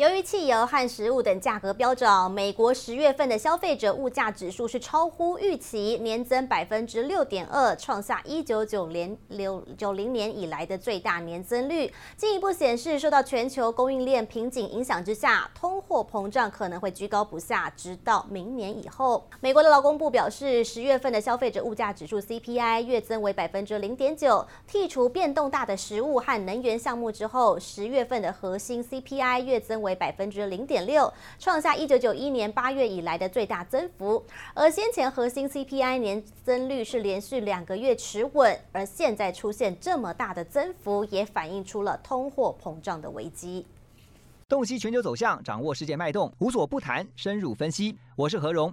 由于汽油和食物等价格飙涨，美国十月份的消费者物价指数是超乎预期，年增百分之六点二，创下一九九零六九零年以来的最大年增率。进一步显示，受到全球供应链瓶颈影响之下，通货膨胀可能会居高不下，直到明年以后。美国的劳工部表示，十月份的消费者物价指数 CPI 月增为百分之零点九，剔除变动大的食物和能源项目之后，十月份的核心 CPI 月增为为百分之零点六，创下一九九一年八月以来的最大增幅。而先前核心 CPI 年增率是连续两个月持稳，而现在出现这么大的增幅，也反映出了通货膨胀的危机。洞悉全球走向，掌握世界脉动，无所不谈，深入分析。我是何荣，